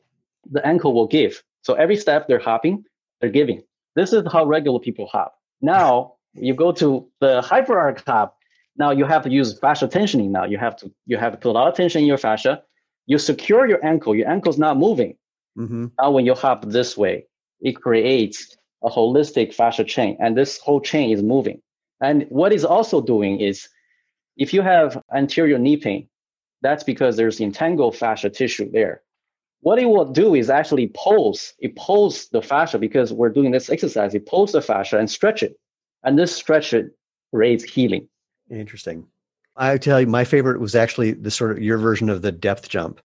Speaker 3: the ankle will give. So every step they're hopping, they're giving. This is how regular people hop. Now you go to the hyper hyperarch hop. Now you have to use fascia tensioning. Now you have to you have to put a lot of tension in your fascia. You secure your ankle. Your ankle's not moving. Mm-hmm. Now when you hop this way, it creates a holistic fascia chain, and this whole chain is moving. And what is also doing is, if you have anterior knee pain, that's because there's entangled fascia tissue there what it will do is actually pulse. It pulls the fascia because we're doing this exercise. It pulls the fascia and stretch it. And this stretch it creates healing.
Speaker 2: Interesting. I tell you, my favorite was actually the sort of your version of the depth jump.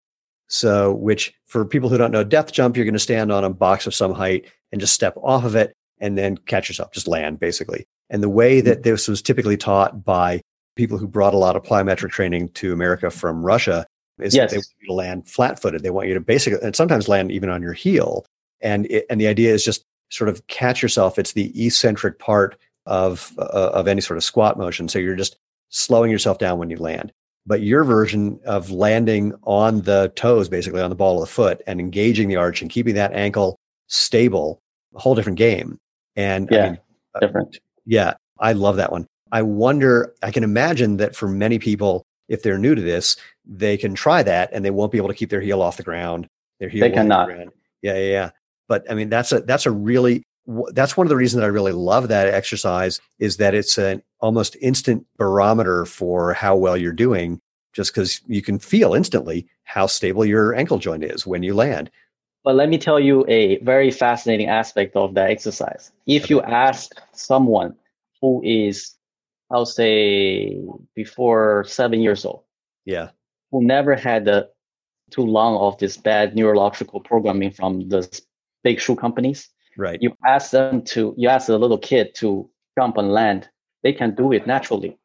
Speaker 2: So, which for people who don't know, depth jump, you're going to stand on a box of some height and just step off of it and then catch yourself, just land basically. And the way that this was typically taught by people who brought a lot of plyometric training to America from Russia is
Speaker 3: Yes.
Speaker 2: that they want you to land flat footed. They want you to basically, and sometimes land even on your heel. And it, and the idea is just sort of catch yourself. It's the eccentric part of uh, of any sort of squat motion. So you're just slowing yourself down when you land. But your version of landing on the toes, basically on the ball of the foot, and engaging the arch and keeping that ankle stable, a whole different game. And I
Speaker 3: Yeah,
Speaker 2: mean, uh,
Speaker 3: different.
Speaker 2: yeah, I love that one. I wonder, I can imagine that for many people, if they're new to this, they can try that and they won't be able to keep their heel off the ground. Their heel
Speaker 3: They
Speaker 2: won't the ground. Yeah, yeah, yeah. But I mean, that's a that's a really that's one of the reasons that I really love that exercise is that it's an almost instant barometer for how well you're doing, just because you can feel instantly how stable your ankle joint is when you land.
Speaker 3: But let me tell you a very fascinating aspect of that exercise. If you ask someone who is, I'll say, before seven years old,
Speaker 2: Yeah,
Speaker 3: who never had the too long of this bad neurological programming from the big shoe companies,
Speaker 2: right.
Speaker 3: you ask them to, you ask a little kid to jump and land, they can do it naturally.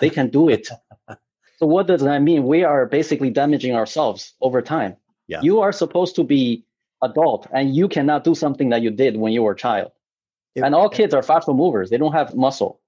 Speaker 3: They can do it. so what does that mean? We are basically damaging ourselves over time.
Speaker 2: Yeah.
Speaker 3: You are supposed to be adult and you cannot do something that you did when you were a child.
Speaker 2: It-
Speaker 3: and all kids are fast movers. They don't have muscle.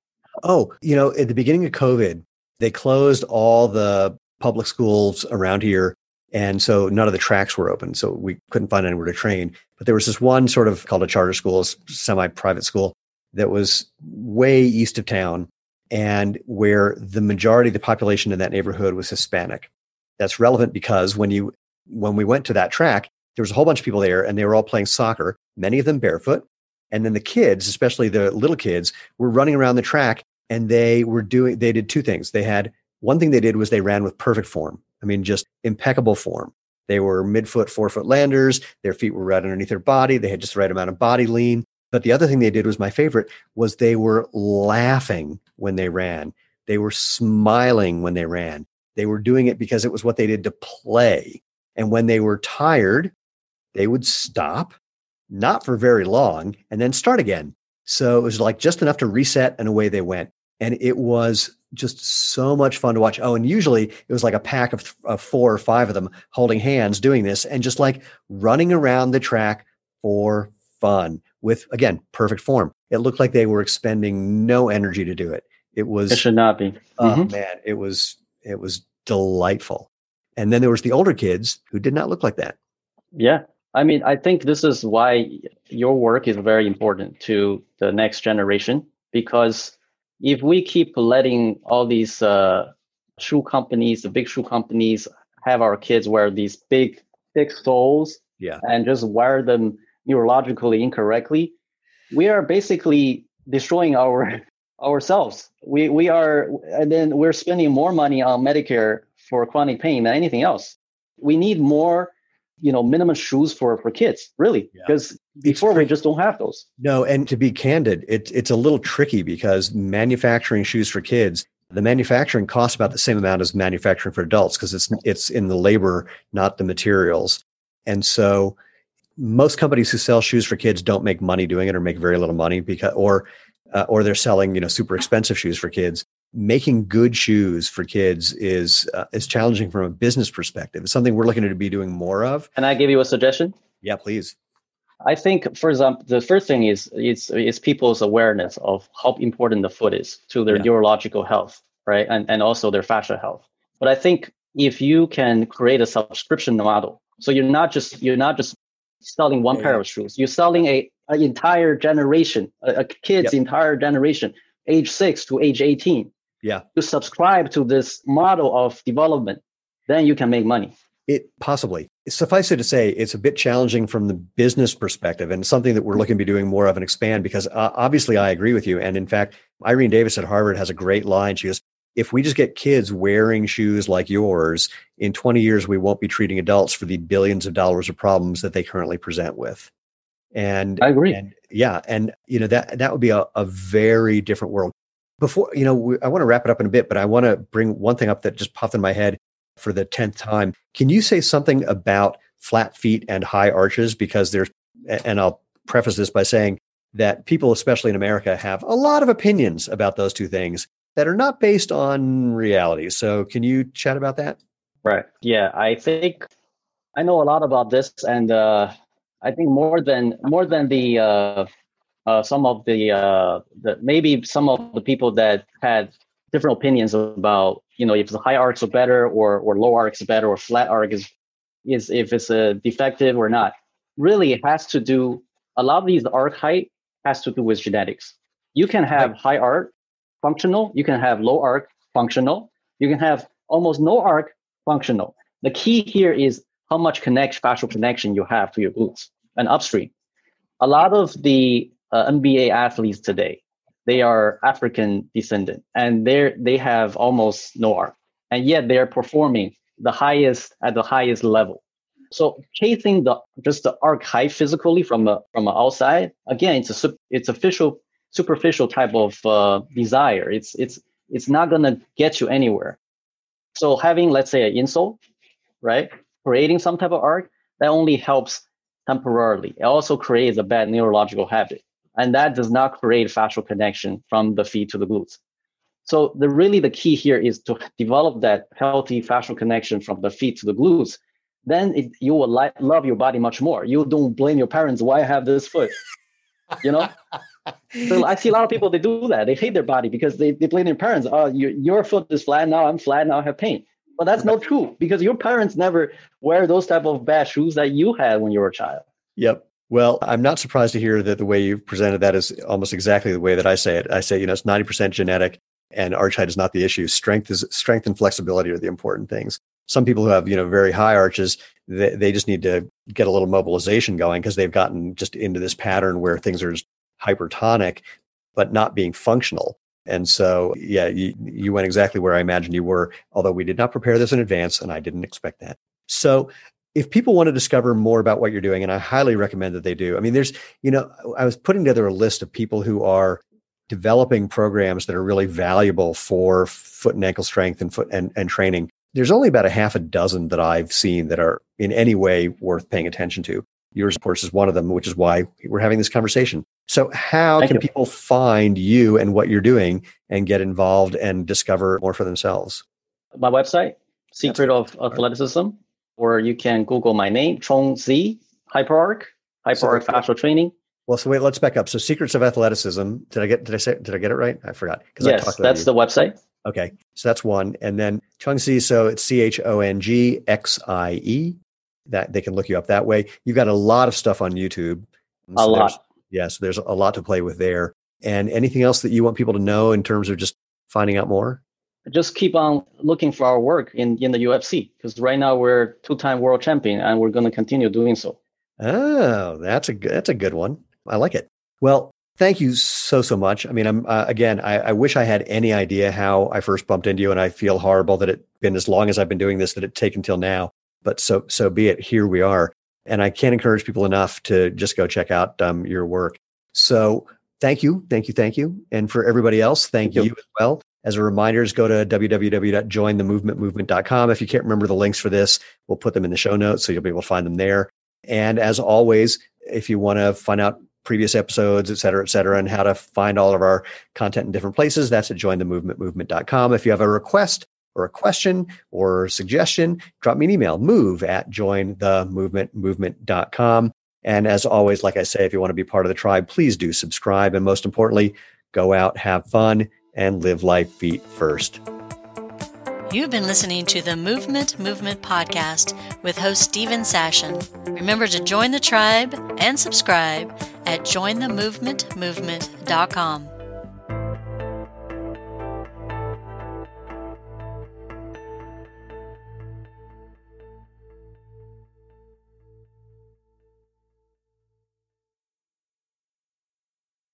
Speaker 2: Oh, you know, at the beginning of COVID, they closed all the public schools around here. And so none of the tracks were open. So we couldn't find anywhere to train. But there was this one sort of called a charter school, semi private school that was way east of town and where the majority of the population in that neighborhood was Hispanic. That's relevant because when you when we went to that track, there was a whole bunch of people there and they were all playing soccer, many of them barefoot. And then the kids, especially the little kids, were running around the track and they were doing they did two things. They had one thing they did was they ran with perfect form. I mean, just impeccable form. They were midfoot, forefoot landers. Their feet were right underneath their body. They had just the right amount of body lean. But the other thing they did was my favorite was they were laughing when they ran. They were smiling when they ran. They were doing it because it was what they did to play. And when they were tired, they would stop, not for very long, and then start again. So it was like just enough to reset and away they went. And it was just so much fun to watch. Oh, and usually it was like a pack of, of four or five of them holding hands doing this and just like running around the track for fun with, again, perfect form. It looked like they were expending no energy to do it. It was
Speaker 3: It should not be.
Speaker 2: Oh
Speaker 3: Mhm.
Speaker 2: man, it was it was delightful. And then there was the older kids who did not look like that.
Speaker 3: Yeah. I mean, I think this is why your work is very important to the next generation because if we keep letting all these uh, shoe companies, the big shoe companies, have our kids wear these big, thick soles
Speaker 2: Yeah.
Speaker 3: and just wire them neurologically incorrectly, we are basically destroying our ourselves. We we are, and then we're spending more money on Medicare for chronic pain than anything else. We need more, you know, minimum shoes for for kids, really,
Speaker 2: Yeah.
Speaker 3: because before we just don't have those.
Speaker 2: No, and to be candid, it's it's a little tricky because manufacturing shoes for kids, the manufacturing costs about the same amount as manufacturing for adults because it's it's in the labor, not the materials. And so most companies who sell shoes for kids don't make money doing it or make very little money because or uh, or they're selling, you know, super expensive shoes for kids. Making good shoes for kids is uh, is challenging from a business perspective. It's something we're looking to be doing more of.
Speaker 3: Can I give you a suggestion?
Speaker 2: Yeah, please.
Speaker 3: I think, for example, the first thing is is is people's awareness of how important the foot is to their
Speaker 2: Yeah.
Speaker 3: neurological health, right, and and also their fascia health. But I think if you can create a subscription model, so you're not just you're not just selling one pair of shoes, you're selling a an entire generation, a, a kid's
Speaker 2: Yep.
Speaker 3: entire generation, age six to age eighteen.
Speaker 2: Yeah.
Speaker 3: You subscribe to this model of development, then you can make money.
Speaker 2: It possibly suffice it to say, it's a bit challenging from the business perspective and something that we're looking to be doing more of and expand because uh, obviously I agree with you. And in fact, Irene Davis at Harvard has a great line. She goes, if we just get kids wearing shoes like yours, in 20 years, we won't be treating adults for the billions of dollars of problems that they currently present with. And
Speaker 3: I agree.
Speaker 2: and yeah, and you know that that would be a, a very different world. Before you know, I want to wrap it up in a bit, but I want to bring one thing up that just popped in my head for the 10th time. Can you say something about flat feet and high arches? Because there's, and I'll preface this by saying that people, especially in America, have a lot of opinions about those two things that are not based on reality. So, can you chat about that?
Speaker 3: Right. Yeah, I think I know a lot about this, and uh, I think more than more than the uh, uh, some of the, uh, the maybe some of the people that had different opinions about you know if the high arcs are better or or low arcs are better or flat arc is is if it's a defective or not. Really, it has to do a lot of these arc height has to do with genetics. You can have high arc functional, you can have low arc functional, you can have almost no arc functional. The key here is how much connect fascial connection you have to your glutes and upstream. A lot of the uh, NBA athletes today, they are African descendant and they they have almost no arc, and yet they are performing the highest at the highest level. So chasing the just the arc height physically from the from the outside again, it's a it's official superficial type of uh, desire. It's it's it's not gonna get you anywhere. So having let's say an insole, right, creating some type of arc that only helps temporarily. It also creates a bad neurological habit, and that does not create fascial connection from the feet to the glutes. So the really the key here is to develop that healthy fascial connection from the feet to the glutes then it, you will li- love your body much more. You don't blame your parents why I have this foot. You know, so I see a lot of people they do that. They hate their body because they, they blame their parents. Oh, your your foot is flat now. I'm flat now. I have pain. But that's not true because your parents never wear those type of bad shoes that you had when you were a child.
Speaker 2: Yep. Well, I'm not surprised to hear that the way you've presented that is almost exactly the way that I say it. I say, you know, it's 90% genetic and arch height is not the issue. Strength is strength and flexibility are the important things some people who have you know very high arches they, they just need to get a little mobilization going because they've gotten just into this pattern where things are hypertonic but not being functional and so yeah you, you went exactly where i imagined you were although we did not prepare this in advance and i didn't expect that so if people want to discover more about what you're doing and i highly recommend that they do i mean there's you know i was putting together a list of people who are developing programs that are really valuable for foot and ankle strength and foot and, and training there's only about a half a dozen that I've seen that are in any way worth paying attention to. Yours, of course, is one of them, which is why we're having this conversation. So, how Thank can you. people find you and what you're doing and get involved and discover more for themselves?
Speaker 3: My website, Secret of Athleticism, or you can Google my name, Chong Xie, Hyperarch, Hyperarch so, Fascial Training.
Speaker 2: Well, so wait, let's back up. So, Secrets of Athleticism. Did I get? Did I say? Did I get it right? I forgot.
Speaker 3: Yes, that's you. the website.
Speaker 2: Okay, so that's one, and then Chong Chongxie. So it's C H O N G X I E. That they can look you up that way. You've got a lot of stuff on YouTube.
Speaker 3: So a lot.
Speaker 2: Yeah, so there's a lot to play with there. And anything else that you want people to know in terms of just finding out more?
Speaker 3: Just keep on looking for our work in, in the UFC because right now we're two-time world champion and we're going to continue doing so.
Speaker 2: Oh, that's a that's a good one. I like it. Well, Thank you so so much. I mean, I'm uh, again. I, I, wish I had any idea how I first bumped into you, and I feel horrible that it been as long as I've been doing this that it taken till now. But so so be it. Here we are, and I can't encourage people enough to just go check out um, your work. So thank you, thank you, thank you, and for everybody else, thank, thank you. you as well. As a reminder, go to www.jointhemovementmovement.com. If you can't remember the links for this, we'll put them in the show notes so you'll be able to find them there. And as always, if you want to find out previous episodes, et cetera, et cetera, and how to find all of our content in different places. That's at jointhemovementmovement.com. If you have a request or a question or suggestion, drop me an email, move at jointhemovementmovement.com. And as always, like I say, if you want to be part of the tribe, please do subscribe. And most importantly, go out, have fun, and live life feet first.
Speaker 1: You've been listening to the Movement Movement podcast with host Steven Sashen. Remember to join the tribe and subscribe at jointhemovementmovement.com.